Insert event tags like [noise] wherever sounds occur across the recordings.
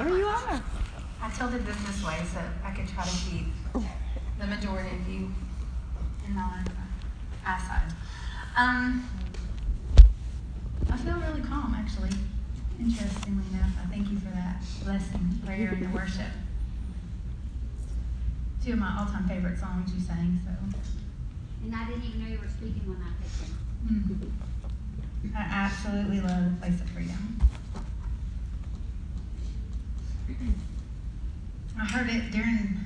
There you are. I tilted this this way so I could try to keep the majority of you in my eyesight. Um, I feel really calm, actually. Interestingly enough, I thank you for that blessing, prayer, and the worship. Two of my all-time favorite songs you sang, so And I didn't even know you were speaking when I picked them. mm. I absolutely love the place of freedom. I heard it during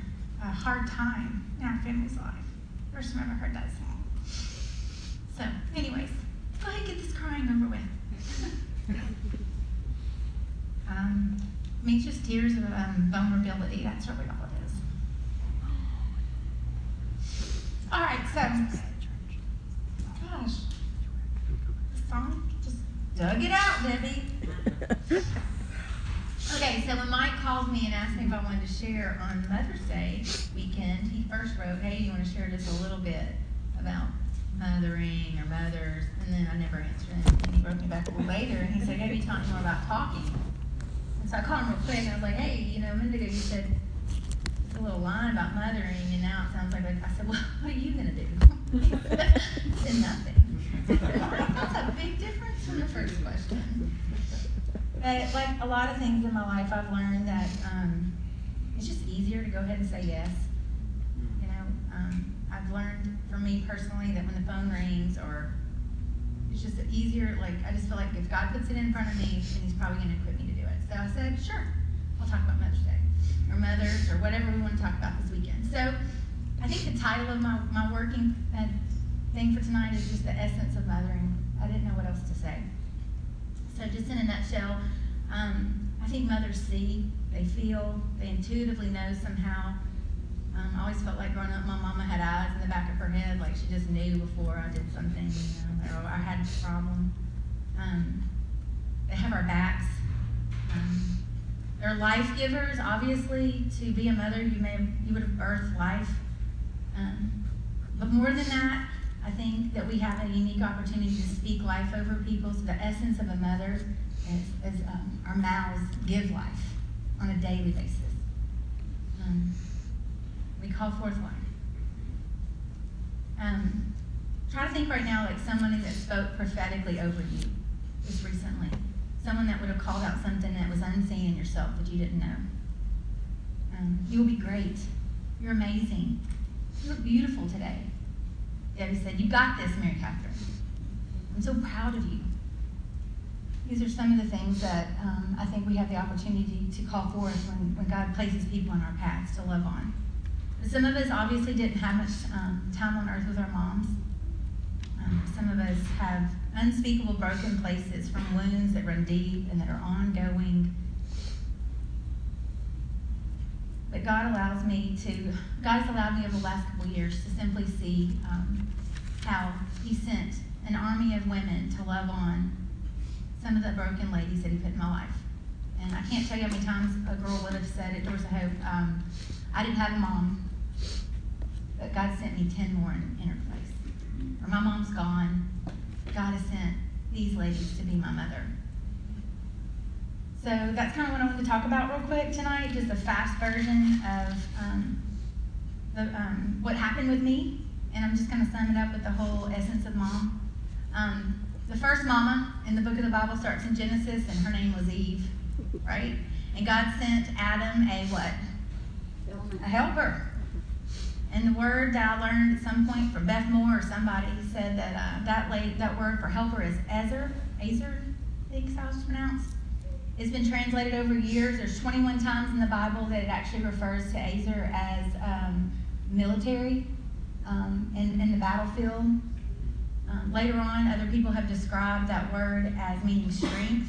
a hard time in our family's life. First time I ever heard that song. So, anyways, go ahead and get this crying over with. [laughs] um, I mean, just tears of um, vulnerability. That's really all it is. All right, so, gosh, the song just dug it out, Debbie. [laughs] Okay, so when Mike called me and asked me if I wanted to share on Mother's Day weekend, he first wrote, "Hey, you want to share just a little bit about mothering or mothers?" And then I never answered him. And he wrote me back a little later, and he said, "Have you talked more about talking?" And so I called him real quick, and I was like, "Hey, you know, a minute ago you said a little line about mothering, and now it sounds like I said, well, [laughs] what are you gonna do?" [laughs] said nothing. [laughs] That's a big difference from the first question. But like a lot of things in my life, I've learned that um, it's just easier to go ahead and say yes. You know, um, I've learned for me personally that when the phone rings or it's just easier, like I just feel like if God puts it in front of me, then He's probably going to equip me to do it. So I said, sure, I'll talk about Mother's Day or mothers or whatever we want to talk about this weekend. So I think the title of my, my working uh, thing for tonight is just the essence of mothering. I didn't know what else to say. So just in a nutshell, um, I think mothers see, they feel, they intuitively know somehow. Um, I always felt like growing up, my mama had eyes in the back of her head, like she just knew before I did something, you know, or I had a problem. Um, they have our backs. Um, they're life givers, obviously. To be a mother, you may you would have birthed life. Um, but more than that, I think that we have a unique opportunity to speak life over people. So the essence of a mother is, is um, our mouths give life on a daily basis. Um, we call forth life. Um, try to think right now like someone that spoke prophetically over you just recently. Someone that would have called out something that was unseen in yourself that you didn't know. Um, you will be great. You're amazing. You look beautiful today. Debbie said, You got this, Mary Katherine. I'm so proud of you. These are some of the things that um, I think we have the opportunity to call forth when, when God places people in our paths to love on. Some of us obviously didn't have much um, time on earth with our moms. Um, some of us have unspeakable broken places from wounds that run deep and that are ongoing. God allows me to, God has allowed me over the last couple years to simply see um, how He sent an army of women to love on some of the broken ladies that He put in my life. And I can't tell you how many times a girl would have said at Doors of Hope, um, I didn't have a mom, but God sent me 10 more in, in her place. Or my mom's gone, God has sent these ladies to be my mother. So that's kind of what I wanted to talk about real quick tonight, just a fast version of um, the, um, what happened with me. And I'm just going to sum it up with the whole essence of mom. Um, the first mama in the book of the Bible starts in Genesis, and her name was Eve, right? And God sent Adam a what? A helper. And the word that I learned at some point from Beth Moore or somebody said that uh, that, late, that word for helper is Ezer. Ezer, I think is how it's pronounced. It's been translated over years. There's 21 times in the Bible that it actually refers to Ezer as um, military um, in, in the battlefield. Um, later on, other people have described that word as meaning strength.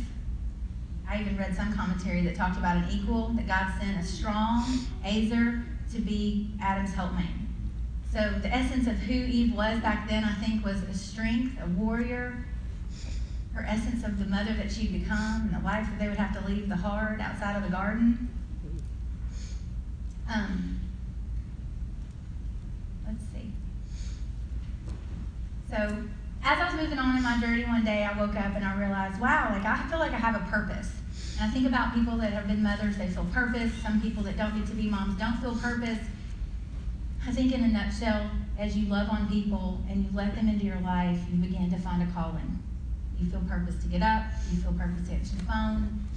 I even read some commentary that talked about an equal, that God sent a strong Ezer to be Adam's helpmate. So the essence of who Eve was back then, I think, was a strength, a warrior, her essence of the mother that she'd become, and the life that they would have to leave the hard outside of the garden. Um, let's see. So as I was moving on in my journey one day, I woke up and I realized, wow, like I feel like I have a purpose. And I think about people that have been mothers, they feel purpose. Some people that don't get to be moms don't feel purpose. I think in a nutshell, as you love on people and you let them into your life, you begin to find a calling. You feel purpose to get up, you feel purpose to answer the phone.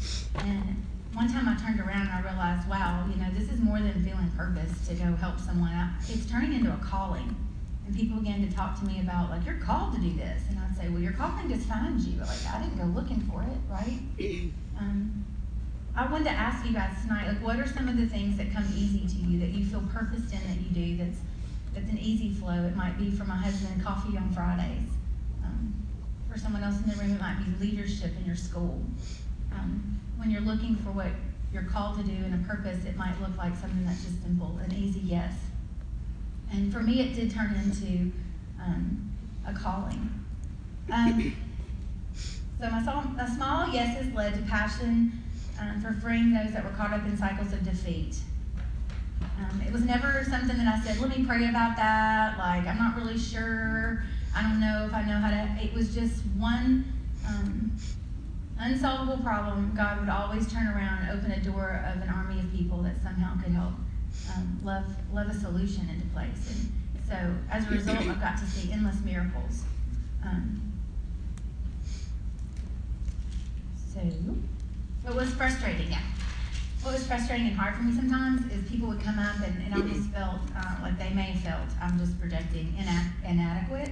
And one time I turned around and I realized, wow, you know, this is more than feeling purpose to go help someone out. It's turning into a calling. And people began to talk to me about, like, you're called to do this. And I'd say, well, your calling just finds you. Like, I didn't go looking for it, right? [clears throat] Um, I wanted to ask you guys tonight, like, what are some of the things that come easy to you that you feel purposed in that you do that's that's an easy flow? It might be for my husband, coffee on Fridays. For someone else in the room, it might be leadership in your school. Um, when you're looking for what you're called to do and a purpose, it might look like something that's just simple, an easy yes. And for me, it did turn into um, a calling. Um, so my small, my small yeses led to passion um, for freeing those that were caught up in cycles of defeat. Um, it was never something that I said, let me pray about that. Like, I'm not really sure. I don't know if I know how to. It was just one um, unsolvable problem. God would always turn around and open a door of an army of people that somehow could help um, love, love a solution into place. And so, as a result, I've got to see endless miracles. Um, so, what was frustrating? Yeah. What was frustrating and hard for me sometimes is people would come up and, and I just felt uh, like they may have felt, I'm just projecting, ina- inadequate.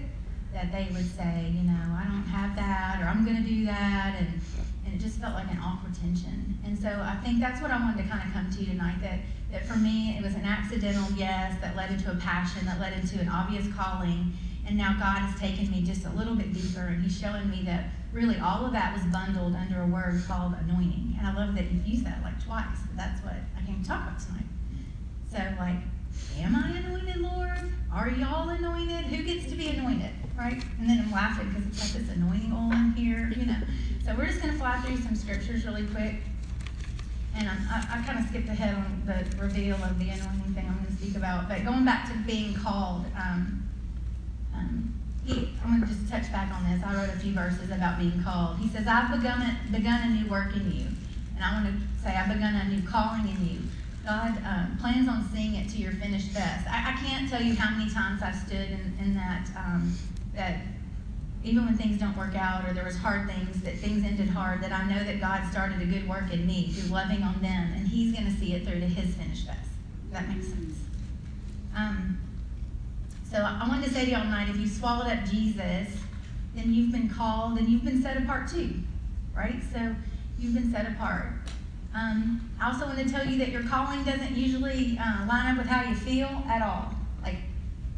That they would say, you know, I don't have that, or I'm going to do that, and, and it just felt like an awkward tension. And so I think that's what I wanted to kind of come to you tonight. That that for me it was an accidental yes that led into a passion that led into an obvious calling, and now God has taken me just a little bit deeper, and He's showing me that really all of that was bundled under a word called anointing. And I love that you've used that like twice. That's what I came to talk about tonight. So like, am I anointed, Lord? Are y'all anointed? Who gets to be anointed? Right? And then I'm laughing because it's like this anointing oil in here, you know. So we're just gonna fly through some scriptures really quick. And I'm, I, I kind of skipped ahead on the reveal of the anointing thing I'm going to speak about. But going back to being called, um, um, he, I'm going to just touch back on this. I wrote a few verses about being called. He says, I've begun, begun a new work in you. And I want to say, I've begun a new calling in you. God um, plans on seeing it to your finished best. I, I can't tell you how many times I've stood in, in that, um, that even when things don't work out or there was hard things, that things ended hard, that I know that God started a good work in me through loving on them, and He's going to see it through to His finished best. That makes sense? Um, so I wanted to say to y'all tonight, if you swallowed up Jesus, then you've been called and you've been set apart too, right? So you've been set apart. Um, I also want to tell you that your calling doesn't usually uh, line up with how you feel at all. Like,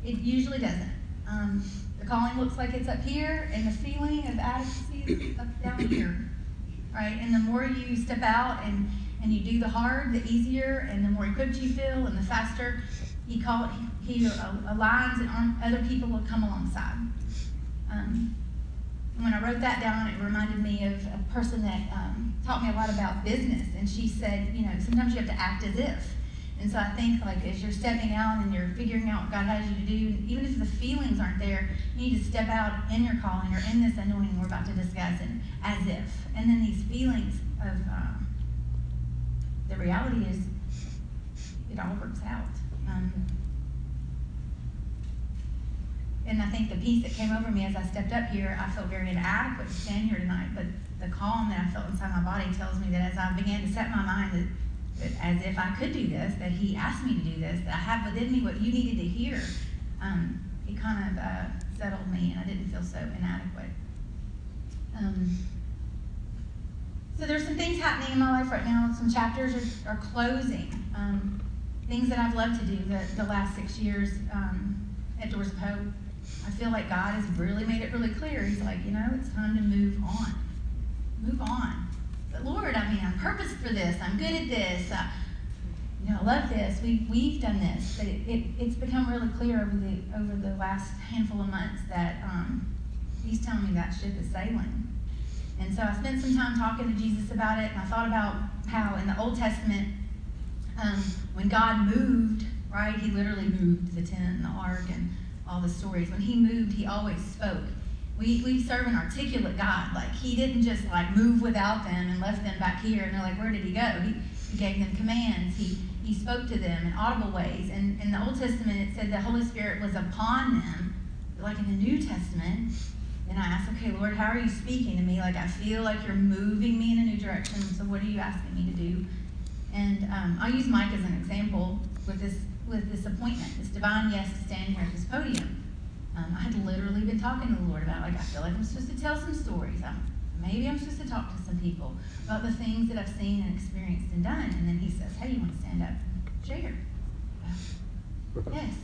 it usually doesn't. Um, the calling looks like it's up here, and the feeling of adequacy is up down here, right? And the more you step out and, and you do the hard, the easier, and the more equipped you feel, and the faster he call he, he aligns and other people will come alongside. Um, when I wrote that down, it reminded me of a person that um, taught me a lot about business, and she said, you know, sometimes you have to act as if. And so I think, like, as you're stepping out and you're figuring out what God has you to do, even if the feelings aren't there, you need to step out in your calling or in this anointing we're about to discuss, and as if. And then these feelings of uh, the reality is, it all works out. Um, and I think the peace that came over me as I stepped up here, I felt very inadequate to stand here tonight, but the calm that I felt inside my body tells me that as I began to set my mind that, that as if I could do this, that He asked me to do this, that I have within me what you needed to hear, um, it kind of uh, settled me and I didn't feel so inadequate. Um, so there's some things happening in my life right now. Some chapters are, are closing. Um, things that I've loved to do the, the last six years um, at Doors of Hope. I feel like God has really made it really clear. He's like, you know, it's time to move on. Move on. But Lord, I mean, I'm purposed for this. I'm good at this. Uh, you know, I love this. We, we've done this. But it, it, it's become really clear over the, over the last handful of months that um, He's telling me that ship is sailing. And so I spent some time talking to Jesus about it, and I thought about how in the Old Testament, um, when God moved, right, He literally moved the tent and the ark and all the stories. When He moved, He always spoke. we, we serve an articulate God. Like he didn't just like move without them and left them back here and they're like, where did he go? He, he gave them commands. He, he spoke to them in audible ways. And in the Old Testament, it said the Holy Spirit was upon them. Like in the New Testament, and I asked, okay, Lord, how are you speaking to me? Like I feel like you're moving me in a new direction. So what are you asking me to do? And um, I'll use Mike as an example with this with this appointment, this divine yes to stand here at this podium. Um, I had literally been talking to the Lord about like I feel like I'm supposed to tell some stories. I'm, maybe I'm supposed to talk to some people about the things that I've seen and experienced and done. And then He says, Hey, you want to stand up and share? Yes.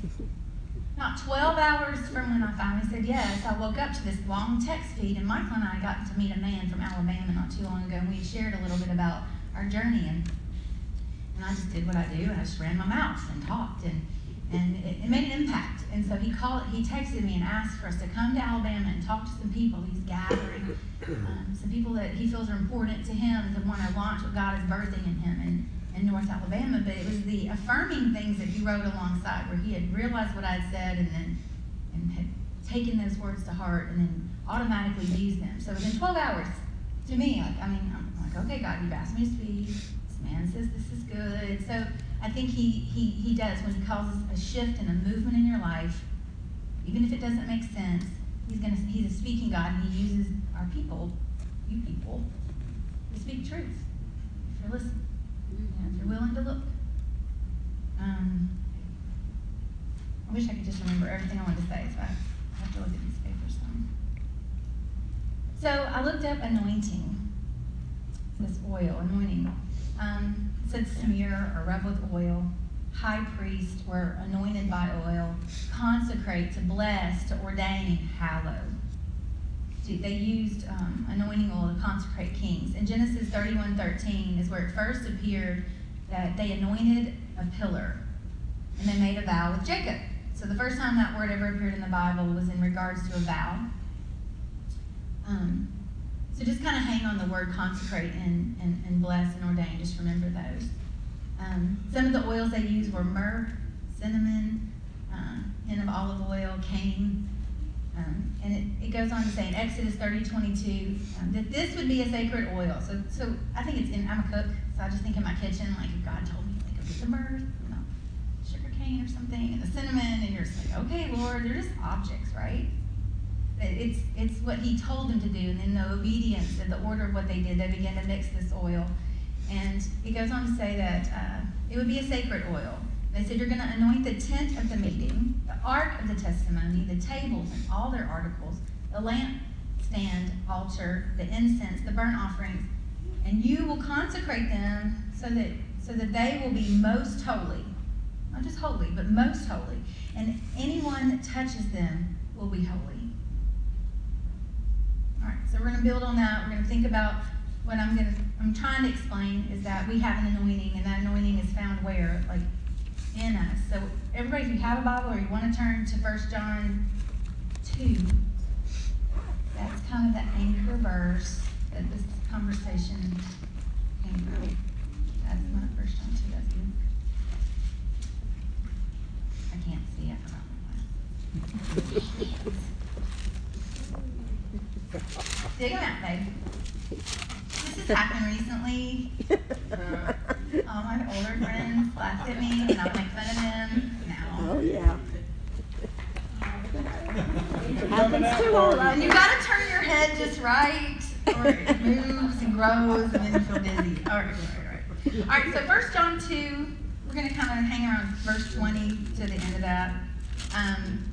Not 12 hours from when I finally said yes, I woke up to this long text feed, and Michael and I got to meet a man from Alabama not too long ago, and we shared a little bit about our journey. And, and I just did what I do, and I just ran my mouth and talked, and, and it, it made an impact. And so he called, he texted me and asked for us to come to Alabama and talk to some people. He's gathering um, some people that he feels are important to him to want to launch what God is birthing in him. And in North Alabama, but it was the affirming things that he wrote alongside where he had realized what I had said and then and had taken those words to heart and then automatically used them. So within 12 hours, to me, like I mean, I'm like, okay, God, you've asked me to speak. Man says this is good. So I think he he he does when he causes a shift and a movement in your life, even if it doesn't make sense. He's gonna he's a speaking God and he uses our people, you people, to speak truth. If you're listening if you're willing to look. Um, I wish I could just remember everything I wanted to say, so I have to look at these papers some. So I looked up anointing. this oil, anointing. Um, said smear or rub with oil. High priest or anointed by oil. Consecrate, to bless, to ordain, hallow. They used um, anointing oil to consecrate kings. In Genesis 31 13 is where it first appeared that they anointed a pillar and they made a vow with Jacob. So the first time that word ever appeared in the Bible was in regards to a vow. Um, so just kind of hang on the word consecrate and, and, and bless and ordain. Just remember those. Um, some of the oils they used were myrrh, cinnamon, uh, of olive oil, cane. Um, and it, it goes on to say in Exodus 30, 22, um, that this would be a sacred oil. So, so I think it's in, I'm a cook, so I just think in my kitchen, like if God told me, like, get the myrrh, you know, sugar cane or something, and the cinnamon, and you're just like, okay, Lord, they're just objects, right? It's, it's what he told them to do, and in the obedience and the order of what they did, they began to mix this oil. And it goes on to say that uh, it would be a sacred oil. They said, You're going to anoint the tent of the meeting, the ark of the testimony, the tables and all their articles, the lampstand, altar, the incense, the burnt offerings, and you will consecrate them so that, so that they will be most holy. Not just holy, but most holy. And anyone that touches them will be holy. All right, so we're going to build on that. We're going to think about what I'm going to, I'm trying to explain is that we have an anointing, and that anointing is found where? Like in us. So everybody, if you have a Bible or you want to turn to 1 John 2, that's kind of the anchor verse that this conversation came from. That's not 1 John 2, that's Luke. I can't see, I forgot my [laughs] Dig them out, babe. This has happened recently. All [laughs] my older friends laughed at me and I would make fun of them. Now. Oh, yeah. [laughs] Happens to all of And you us. gotta turn your head just right, or it moves and grows, and then you feel dizzy. All right, all right, all right. All right, so First John two, we're gonna kind of hang around verse twenty to the end of that. Um,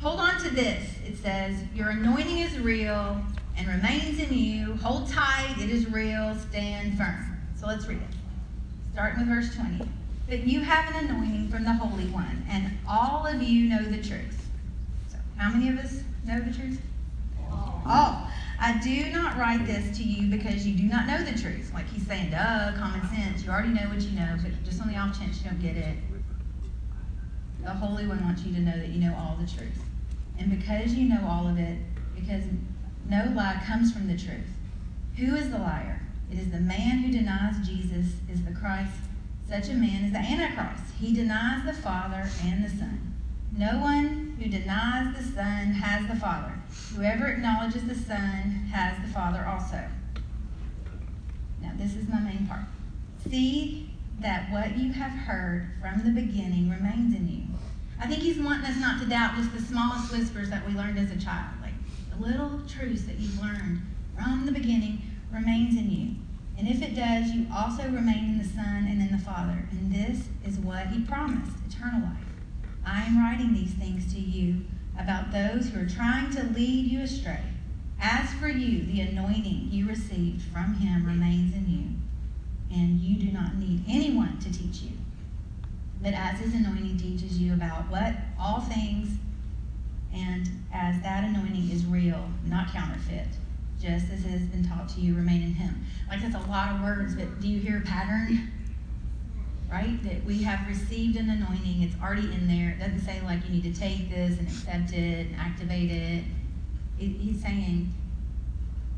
hold on to this. It says, "Your anointing is real and remains in you. Hold tight; it is real. Stand firm." So let's read it. Starting with verse twenty. That you have an anointing from the Holy One, and all of you know the truth. So, how many of us know the truth? All. I do not write this to you because you do not know the truth. Like he's saying, duh, common sense. You already know what you know, but just on the off chance you don't get it, the Holy One wants you to know that you know all the truth. And because you know all of it, because no lie comes from the truth. Who is the liar? It is the man who denies Jesus is the Christ. Such a man is the Antichrist. He denies the Father and the Son. No one who denies the Son has the Father. Whoever acknowledges the Son has the Father also. Now, this is my main part. See that what you have heard from the beginning remains in you. I think he's wanting us not to doubt just the smallest whispers that we learned as a child. The little truths that you've learned from the beginning remains in you. And if it does, you also remain in the Son and in the Father. And this is what he promised eternal life. I am writing these things to you about those who are trying to lead you astray. As for you, the anointing you received from him remains in you, and you do not need anyone to teach you. But as his anointing teaches you about what? All things, and as that anointing is real, not counterfeit, just as has been taught to you, remain in him. Like that's a lot of words, but do you hear a pattern? Right? That we have received an anointing, it's already in there. It doesn't say like you need to take this and accept it and activate it. it he's saying,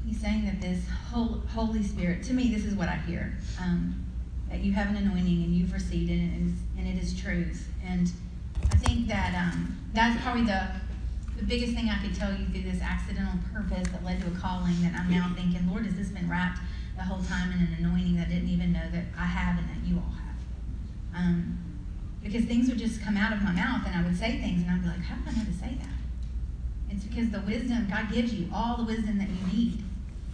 he's saying that this whole, Holy Spirit, to me, this is what I hear. Um, that you have an anointing and you've received it and it is, and it is truth. And I think that um, that's probably the the biggest thing I could tell you through this accidental purpose that led to a calling that I'm now thinking, Lord, has this been wrapped the whole time in an anointing that I didn't even know that I have and that you all have? Um, because things would just come out of my mouth and I would say things and I'd be like, how did I know to say that? It's because the wisdom, God gives you all the wisdom that you need.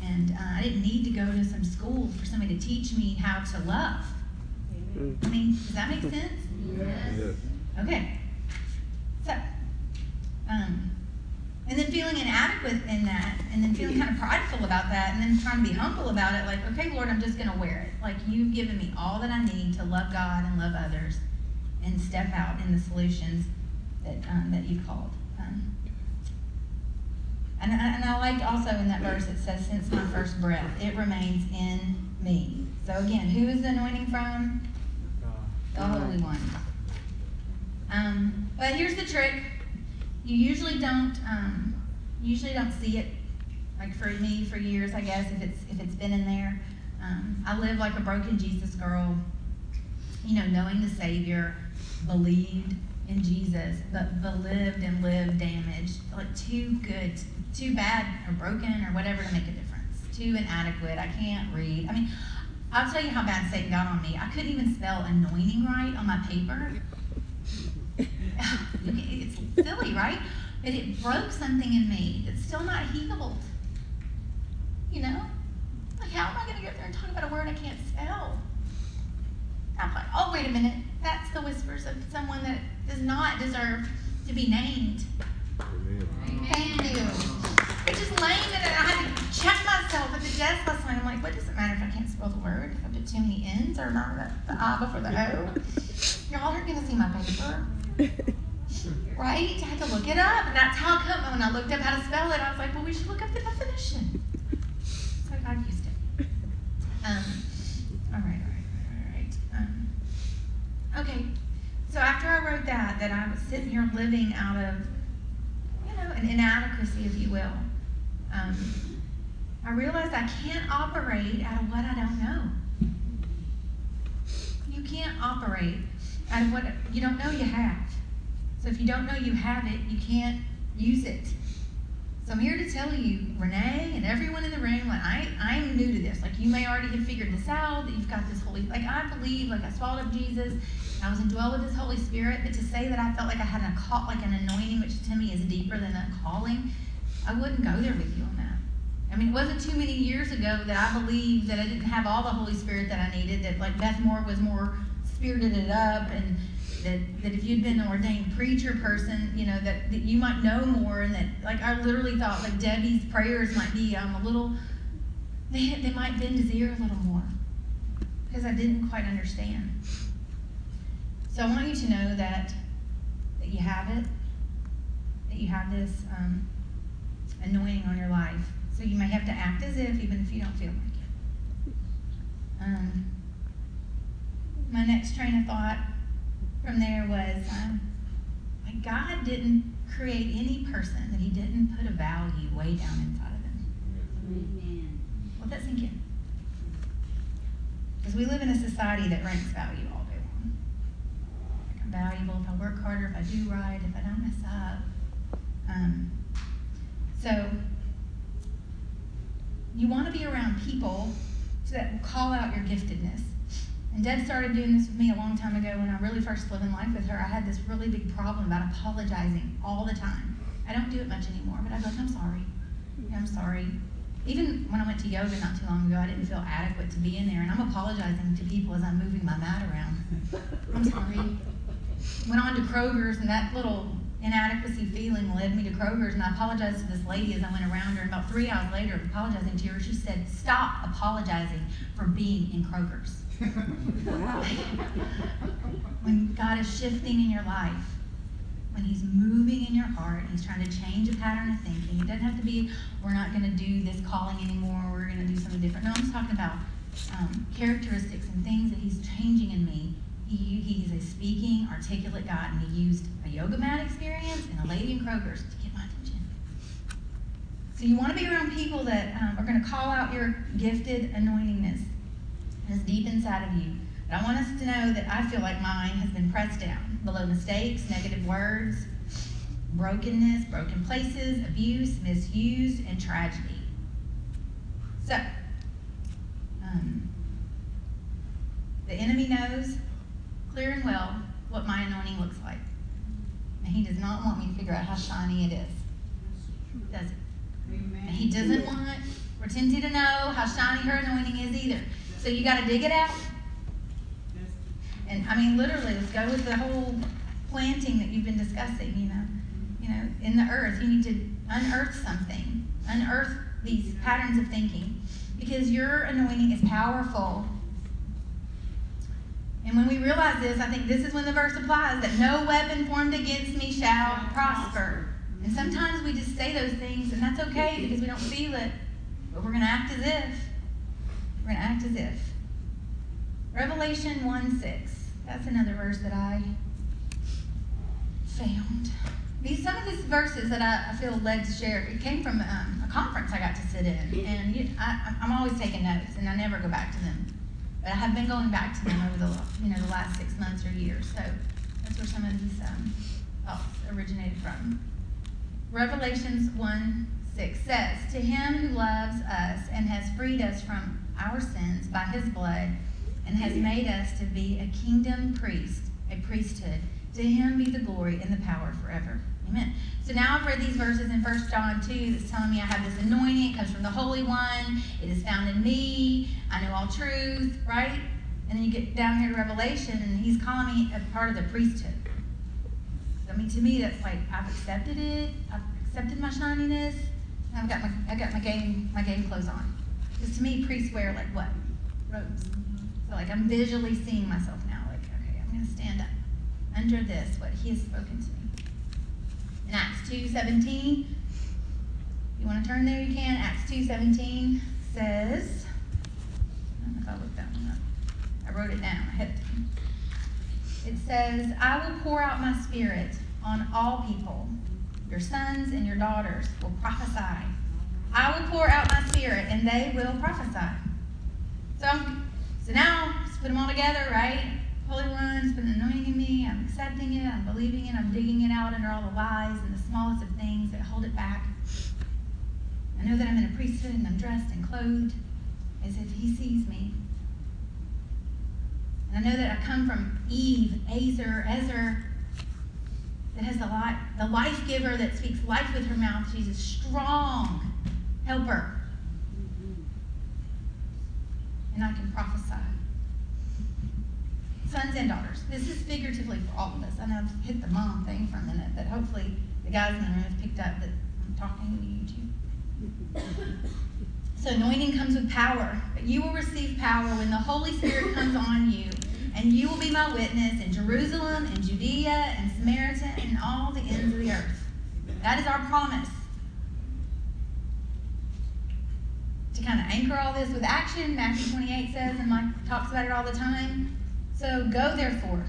And uh, I didn't need to go to some school for somebody to teach me how to love. I mean, does that make sense? Yes. Okay. So, um, and then feeling inadequate in that, and then feeling kind of prideful about that, and then trying to be humble about it, like, okay, Lord, I'm just going to wear it. Like, you've given me all that I need to love God and love others and step out in the solutions that, um, that you've called. Um, and, I- and I liked also in that verse it says, since my first breath, it remains in me. So again, who is the anointing from? The Holy One. Um, but here's the trick. You usually don't um, usually don't see it. Like for me, for years, I guess if it's if it's been in there, um, I live like a broken Jesus girl. You know, knowing the Savior, believed in Jesus, but, but lived and lived damaged. Like too good, too bad, or broken, or whatever to make a difference. Too inadequate. I can't read. I mean, I'll tell you how bad Satan got on me. I couldn't even spell anointing right on my paper. It's silly, right? But it broke something in me that's still not healed. You know? Like, how am I going to get there and talk about a word I can't spell? I'm like, oh, wait a minute. That's the whispers of someone that does not deserve to be named. Thank you. It's just lame that I had to check myself at the desk last night. I'm like, what does it matter if I can't spell the word? If I put too many N's or not the, the I before the O? Y'all aren't going to see my paper. Right? I had to look it up. And that's how come when I looked up how to spell it, I was like, well, we should look up the definition. So I got used it. Um, all right, all right, all right, all right. Um, okay, so after I wrote that, that I was sitting here living out of, you know, an inadequacy, if you will, um, I realized I can't operate out of what I don't know. You can't operate of what you don't know you have. So if you don't know you have it, you can't use it. So I'm here to tell you, Renee and everyone in the room, like I, I'm new to this. Like you may already have figured this out, that you've got this holy, like I believe, like I swallowed up Jesus, I was indwelled with His Holy Spirit. But to say that I felt like I had a call, like an anointing, which to me is deeper than a calling, I wouldn't go there with you on that. I mean, it wasn't too many years ago that I believed that I didn't have all the Holy Spirit that I needed. That like Beth Moore was more spirited it up and that, that if you'd been an ordained preacher person, you know, that, that you might know more and that, like, I literally thought, like, Debbie's prayers might be um, a little, they, they might bend his ear a little more because I didn't quite understand. So I want you to know that, that you have it, that you have this um, anointing on your life. So you may have to act as if, even if you don't feel like it. Um, my next train of thought from there was um, like God didn't create any person that He didn't put a value way down inside of them. Amen. Let that sink in. Because we live in a society that ranks value all day long. Like I'm valuable if I work harder, if I do right, if I don't mess up. Um, So, you want to be around people so that will call out your giftedness. And Deb started doing this with me a long time ago when I really first lived in life with her. I had this really big problem about apologizing all the time. I don't do it much anymore, but I go, I'm sorry. I'm sorry. Even when I went to yoga not too long ago, I didn't feel adequate to be in there, and I'm apologizing to people as I'm moving my mat around. I'm sorry. Went on to Kroger's, and that little inadequacy feeling led me to Kroger's, and I apologized to this lady as I went around her. And about three hours later, apologizing to her, she said, "Stop apologizing for being in Kroger's." Wow. when God is shifting in your life, when He's moving in your heart, He's trying to change a pattern of thinking. It doesn't have to be, we're not going to do this calling anymore, we're going to do something different. No, I'm just talking about um, characteristics and things that He's changing in me. He, he's a speaking, articulate God, and He used a yoga mat experience and a lady in Kroger's to get my attention. So you want to be around people that um, are going to call out your gifted anointingness that's deep inside of you. But I want us to know that I feel like mine has been pressed down below mistakes, negative words, brokenness, broken places, abuse, misuse, and tragedy. So, um, the enemy knows clear and well what my anointing looks like. And he does not want me to figure out how shiny it is. Does it? And he doesn't want Hortensia to know how shiny her anointing is either. So you got to dig it out. And I mean, literally, let's go with the whole planting that you've been discussing. You know, you know, in the earth, you need to unearth something, unearth these patterns of thinking, because your anointing is powerful. And when we realize this, I think this is when the verse applies that no weapon formed against me shall prosper. And sometimes we just say those things, and that's okay because we don't feel it, but we're going to act as if. We're going to act as if. Revelation 1 6. That's another verse that I found. These some of these verses that I, I feel led to share. It came from um, a conference I got to sit in, and you, I, I'm always taking notes, and I never go back to them. But I have been going back to them over the you know the last six months or years. So that's where some of these um, thoughts originated from. Revelations 1 6 says, To him who loves us and has freed us from our sins by his blood and has made us to be a kingdom priest, a priesthood, to him be the glory and the power forever. Amen. So now I've read these verses in 1 John 2 that's telling me I have this anointing. It comes from the Holy One. It is found in me. I know all truth, right? And then you get down here to Revelation, and he's calling me a part of the priesthood. I mean, to me, that's like I've accepted it. I've accepted my shininess. I've got my I've got my game my game clothes on. Because to me, priests wear like what robes. So like I'm visually seeing myself now. Like okay, I'm gonna stand up under this what He has spoken to me. In Acts two seventeen, you want to turn there, you can. Acts two seventeen says. I don't know if I looked that one up. I wrote it down. I had to. It says, I will pour out my spirit on all people. Your sons and your daughters will prophesy. I will pour out my spirit and they will prophesy. So, so now, let's put them all together, right? Holy One's been anointing me. I'm accepting it. I'm believing it. I'm digging it out under all the lies and the smallest of things that hold it back. I know that I'm in a priesthood and I'm dressed and clothed as if He sees me. And I know that I come from Eve, Azer, Ezer, that has the life, the life giver that speaks life with her mouth. She's a strong helper. And I can prophesy. Sons and daughters. This is figuratively for all of us. I know I've hit the mom thing for a minute, but hopefully the guys in the room have picked up that I'm talking to you too. So anointing comes with power, but you will receive power when the Holy Spirit comes on you, and you will be my witness in Jerusalem, and Judea, and Samaria, and all the ends of the earth. That is our promise. To kind of anchor all this with action, Matthew 28 says, and Mike talks about it all the time. So go therefore,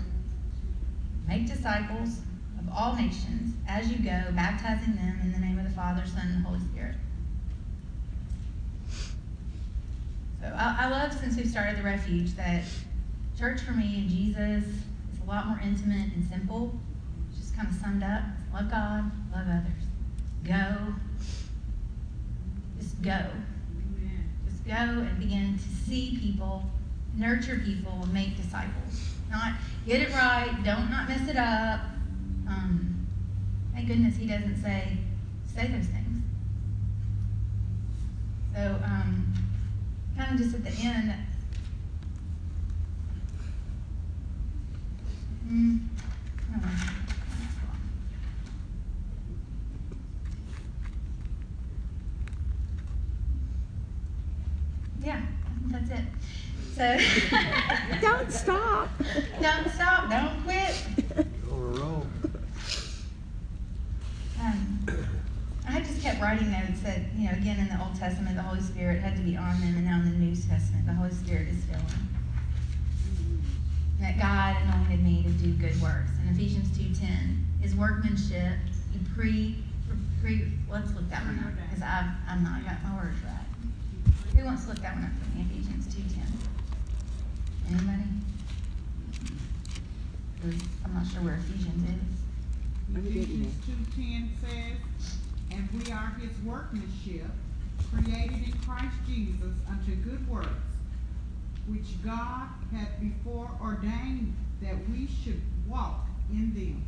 make disciples of all nations as you go, baptizing them in the name of the Father, Son, and Holy Spirit. So I, I love since we started the refuge that church for me and Jesus is a lot more intimate and simple. Kind of summed up. Love God, love others. Go, Just go. Just go and begin to see people, nurture people, make disciples. Not get it right, don't not mess it up. Um, thank goodness he doesn't say say those things. So um, kind of just at the end. Mm, I don't know. Yeah, I think that's it. So [laughs] Don't stop. don't stop, don't quit. On a roll. Um, I just kept writing notes that, you know, again in the Old Testament, the Holy Spirit had to be on them, and now in the New Testament, the Holy Spirit is filling. That God anointed me to do good works. In Ephesians 2.10, his workmanship, he pre, pre, let's look that one up, because I've, I'm not got my words right. Who wants to look that one up for me, Ephesians 2.10? Anybody? 'Cause I'm not sure where Ephesians is. I'm getting Ephesians two ten says, And we are his workmanship, created in Christ Jesus unto good works, which God hath before ordained that we should walk in them.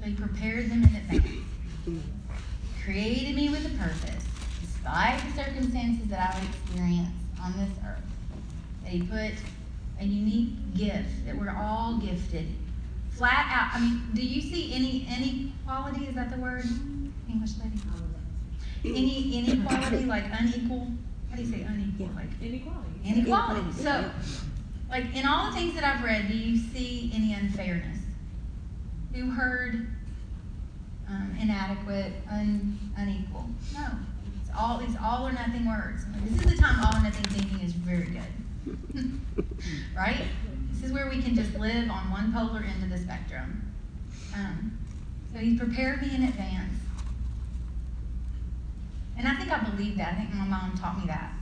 So he prepared them in advance. Created me with a purpose, despite the circumstances that I would experience on this earth. That he put a unique gift, that we're all gifted. Flat out, I mean, do you see any inequality? Is that the word? English lady? Any inequality, like unequal? How do you say unequal? Like Inequality. inequality. So, like in all the things that I've read, do you see any unfairness? Who heard um, inadequate, un, unequal? No. It's all these all or nothing words. This is the time all or nothing thinking is very good. [laughs] right? This is where we can just live on one polar end of the spectrum. Um, so he's prepared me in advance. And I think I believe that. I think my mom taught me that.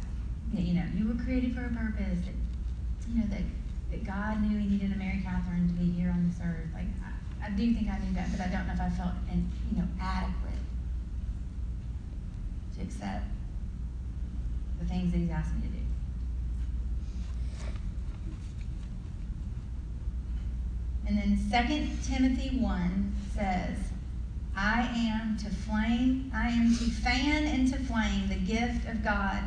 That, you know, you were created for a purpose. That, you know, that, that God knew he needed a Mary Katherine to be here on this earth. Like, I, I do think I knew that, but I don't know if I felt, in, you know, adequate to accept the things that he's asked me to do. And then Second Timothy 1 says, I am to flame, I am to fan into flame the gift of God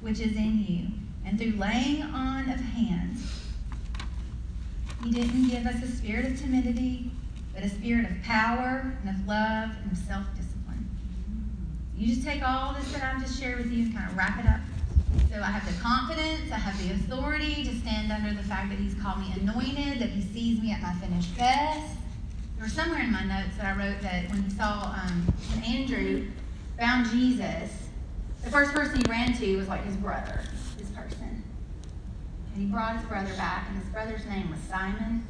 which is in you. And through laying on of hands, He didn't give us a spirit of timidity, but a spirit of power and of love and of self discipline. You just take all this that I've just shared with you and kind of wrap it up. So I have the confidence, I have the authority to stand under the fact that He's called me anointed, that He sees me at my finished best. There was somewhere in my notes that I wrote that when he saw, um, when Andrew found Jesus, the first person he ran to was like his brother, this person. And he brought his brother back, and his brother's name was Simon.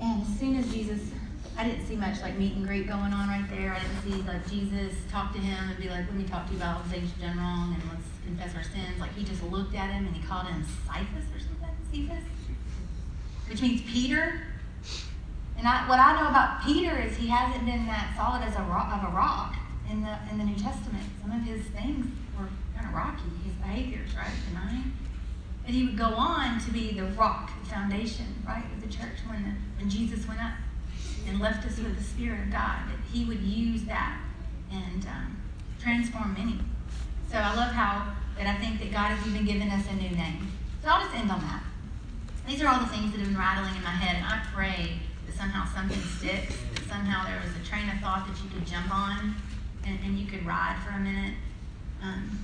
And as soon as Jesus, I didn't see much like meet and greet going on right there. I didn't see like Jesus talk to him and be like, let me talk to you about all the things you've done wrong and let's confess our sins. Like he just looked at him and he called him Cephas or something, Cephas, which means Peter. And I, what I know about Peter is he hasn't been that solid as a rock, of a rock in the in the New Testament. Some of his things were kind of rocky, his behaviors, right? Denying. And he would go on to be the rock, the foundation, right, of the church when the, when Jesus went up and left us with the Spirit of God. That he would use that and um, transform many. So I love how that I think that God has even given us a new name. So I'll just end on that. These are all the things that have been rattling in my head, and I pray that somehow something sticks, that somehow there was a train of thought that you could jump on and, and you could ride for a minute. Um,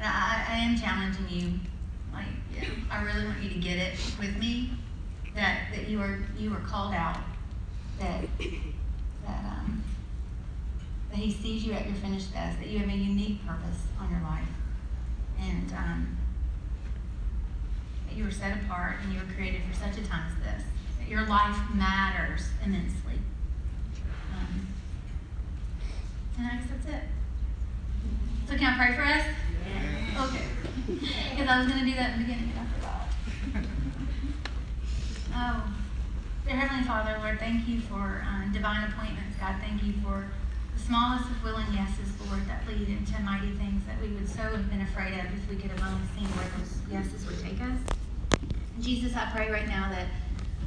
I, I am challenging you, like, yeah, I really want you to get it with me that, that you are you are called out, that that um, that He sees you at your finished best, that you have a unique purpose on your life, and um, that you were set apart and you were created for such a time as this. That your life matters immensely. Um, and I guess that's it. So can I pray for us? Okay. Because I was going to do that in the beginning and I forgot. Oh, dear Heavenly Father, Lord, thank you for uh, divine appointments. God, thank you for smallest of willing yeses, Lord, that lead into mighty things that we would so have been afraid of if we could have only seen where those yeses would take us. Jesus, I pray right now that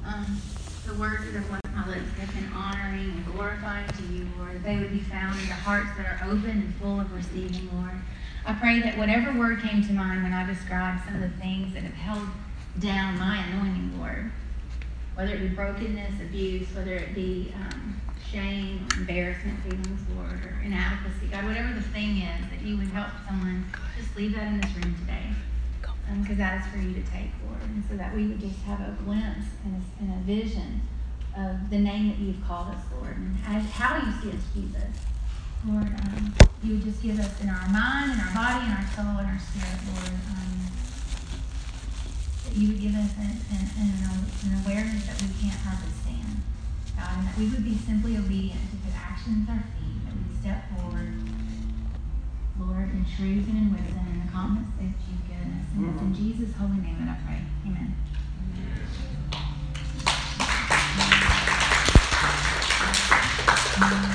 um, the words that have left my lips have been honoring and glorifying to you, Lord. They would be found in the hearts that are open and full of receiving, Lord. I pray that whatever word came to mind when I described some of the things that have held down my anointing, Lord, whether it be brokenness, abuse, whether it be um, shame, embarrassment feelings, Lord, or inadequacy, God, whatever the thing is, that you would help someone just leave that in this room today. Because that is for you to take, Lord. And so that we would just have a glimpse and a, and a vision of the name that you've called us, Lord, and as, how you see us, Jesus. Lord, um, you would just give us in our mind, in our body, in our soul, and our spirit, Lord. Um, that you would give us an, an, an, awareness that we can't hardly stand, God, and that we would be simply obedient to the actions our feet, that we step forward, Lord, in truth and in wisdom and in the confidence that you've given us. And it's in mm-hmm. Jesus' holy name that I pray. Amen. Amen.